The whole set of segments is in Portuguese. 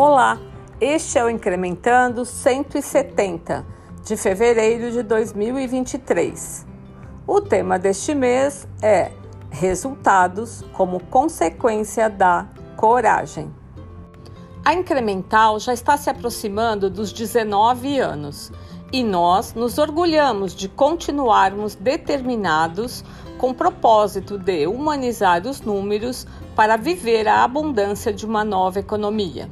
Olá, este é o Incrementando 170 de fevereiro de 2023. O tema deste mês é Resultados como consequência da coragem. A Incremental já está se aproximando dos 19 anos e nós nos orgulhamos de continuarmos determinados com o propósito de humanizar os números para viver a abundância de uma nova economia.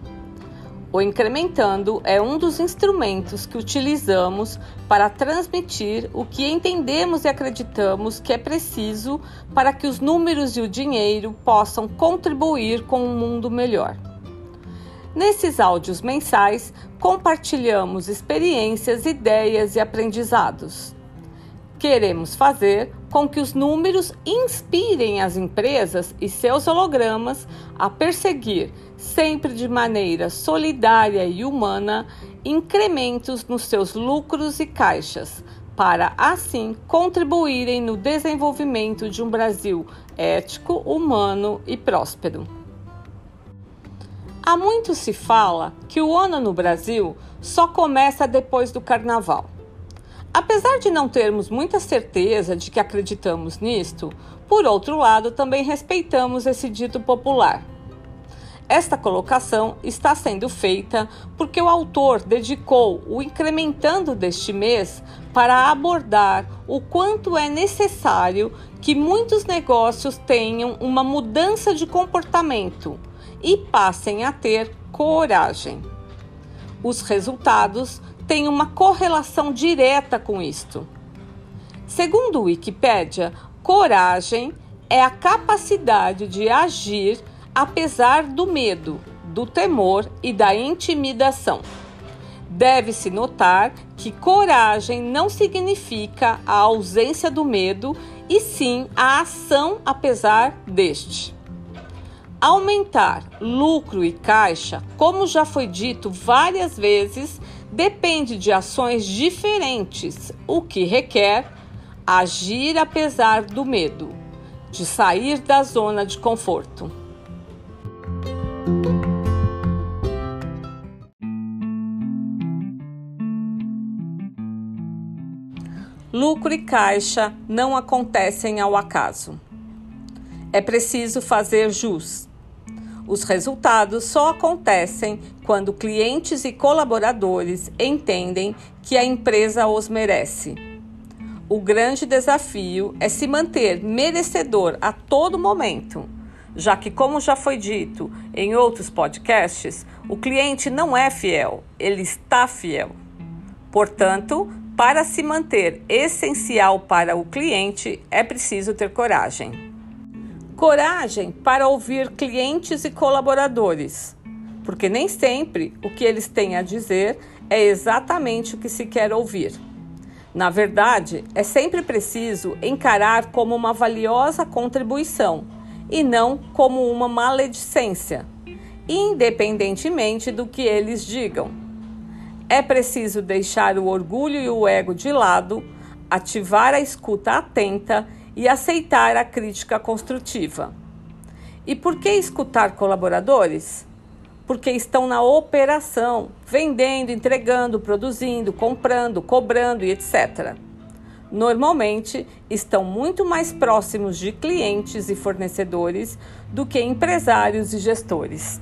O incrementando é um dos instrumentos que utilizamos para transmitir o que entendemos e acreditamos que é preciso para que os números e o dinheiro possam contribuir com um mundo melhor. Nesses áudios mensais, compartilhamos experiências, ideias e aprendizados. Queremos fazer com que os números inspirem as empresas e seus hologramas a perseguir, sempre de maneira solidária e humana, incrementos nos seus lucros e caixas, para assim contribuírem no desenvolvimento de um Brasil ético, humano e próspero. Há muito se fala que o ano no Brasil só começa depois do carnaval. Apesar de não termos muita certeza de que acreditamos nisto, por outro lado, também respeitamos esse dito popular. Esta colocação está sendo feita porque o autor dedicou o incrementando deste mês para abordar o quanto é necessário que muitos negócios tenham uma mudança de comportamento e passem a ter coragem. Os resultados tem uma correlação direta com isto. Segundo o Wikipédia, coragem é a capacidade de agir apesar do medo, do temor e da intimidação. Deve-se notar que coragem não significa a ausência do medo, e sim a ação apesar deste. Aumentar lucro e caixa, como já foi dito várias vezes, depende de ações diferentes, o que requer agir apesar do medo, de sair da zona de conforto. Lucro e caixa não acontecem ao acaso. É preciso fazer jus. Os resultados só acontecem quando clientes e colaboradores entendem que a empresa os merece. O grande desafio é se manter merecedor a todo momento, já que, como já foi dito em outros podcasts, o cliente não é fiel, ele está fiel. Portanto, para se manter essencial para o cliente, é preciso ter coragem. Coragem para ouvir clientes e colaboradores, porque nem sempre o que eles têm a dizer é exatamente o que se quer ouvir. Na verdade, é sempre preciso encarar como uma valiosa contribuição e não como uma maledicência, independentemente do que eles digam. É preciso deixar o orgulho e o ego de lado, ativar a escuta atenta e aceitar a crítica construtiva. E por que escutar colaboradores? Porque estão na operação, vendendo, entregando, produzindo, comprando, cobrando e etc. Normalmente estão muito mais próximos de clientes e fornecedores do que empresários e gestores.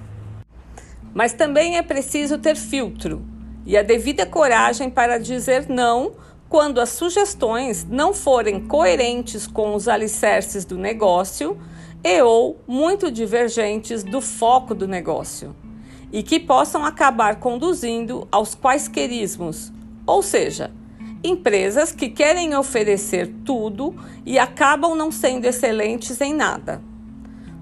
Mas também é preciso ter filtro e a devida coragem para dizer não quando as sugestões não forem coerentes com os alicerces do negócio e ou muito divergentes do foco do negócio, e que possam acabar conduzindo aos quaisquerismos, ou seja, empresas que querem oferecer tudo e acabam não sendo excelentes em nada.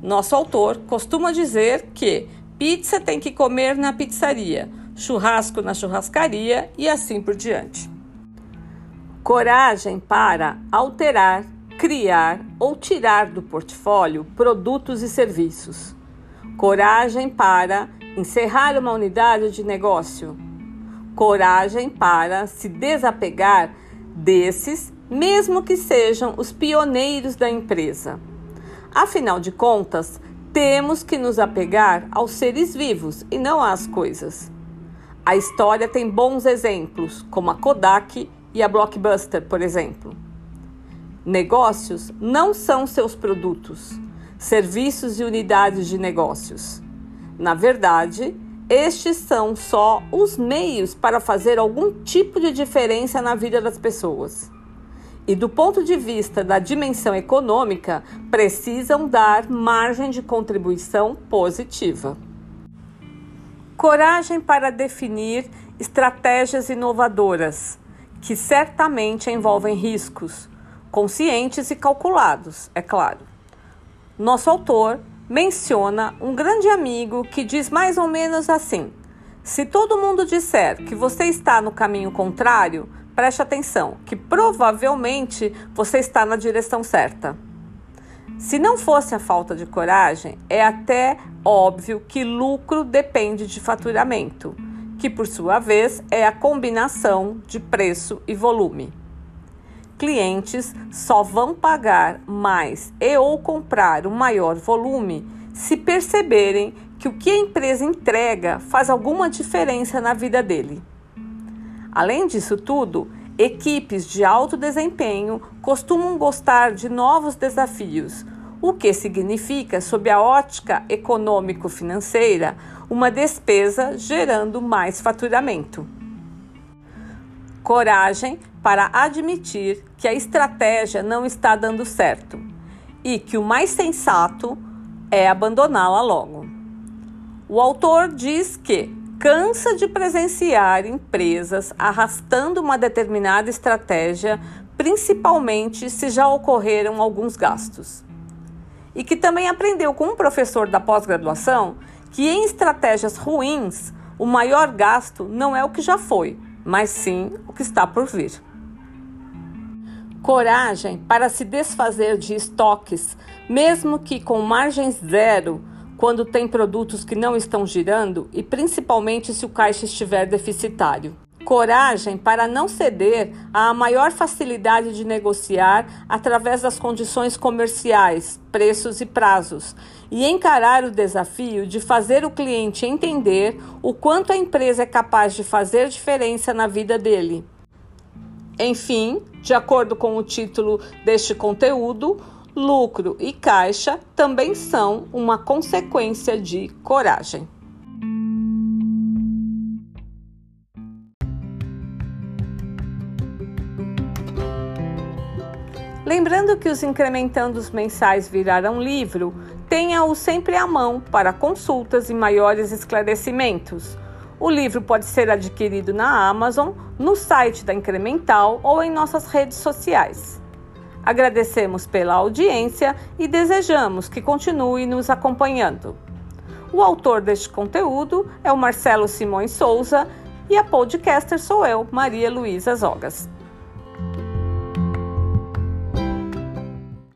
Nosso autor costuma dizer que pizza tem que comer na pizzaria, churrasco na churrascaria e assim por diante. Coragem para alterar, criar ou tirar do portfólio produtos e serviços. Coragem para encerrar uma unidade de negócio. Coragem para se desapegar desses, mesmo que sejam os pioneiros da empresa. Afinal de contas, temos que nos apegar aos seres vivos e não às coisas. A história tem bons exemplos, como a Kodak e a Blockbuster, por exemplo. Negócios não são seus produtos, serviços e unidades de negócios. Na verdade, estes são só os meios para fazer algum tipo de diferença na vida das pessoas. E do ponto de vista da dimensão econômica, precisam dar margem de contribuição positiva. Coragem para definir estratégias inovadoras, que certamente envolvem riscos, conscientes e calculados, é claro. Nosso autor menciona um grande amigo que diz mais ou menos assim: se todo mundo disser que você está no caminho contrário, preste atenção, que provavelmente você está na direção certa. Se não fosse a falta de coragem, é até óbvio que lucro depende de faturamento, que por sua vez é a combinação de preço e volume clientes só vão pagar mais e ou comprar um maior volume se perceberem que o que a empresa entrega faz alguma diferença na vida dele. Além disso tudo, equipes de alto desempenho costumam gostar de novos desafios, o que significa, sob a ótica econômico-financeira, uma despesa gerando mais faturamento. Coragem para admitir que a estratégia não está dando certo e que o mais sensato é abandoná-la logo. O autor diz que cansa de presenciar empresas arrastando uma determinada estratégia, principalmente se já ocorreram alguns gastos. E que também aprendeu com um professor da pós-graduação que em estratégias ruins, o maior gasto não é o que já foi, mas sim o que está por vir coragem para se desfazer de estoques, mesmo que com margem zero, quando tem produtos que não estão girando e principalmente se o caixa estiver deficitário. Coragem para não ceder à maior facilidade de negociar através das condições comerciais, preços e prazos, e encarar o desafio de fazer o cliente entender o quanto a empresa é capaz de fazer diferença na vida dele. Enfim, de acordo com o título deste conteúdo, lucro e caixa também são uma consequência de coragem. Lembrando que os incrementandos mensais virarão livro, tenha-o sempre à mão para consultas e maiores esclarecimentos. O livro pode ser adquirido na Amazon, no site da Incremental ou em nossas redes sociais. Agradecemos pela audiência e desejamos que continue nos acompanhando. O autor deste conteúdo é o Marcelo Simões Souza e a podcaster sou eu, Maria Luísa Zogas.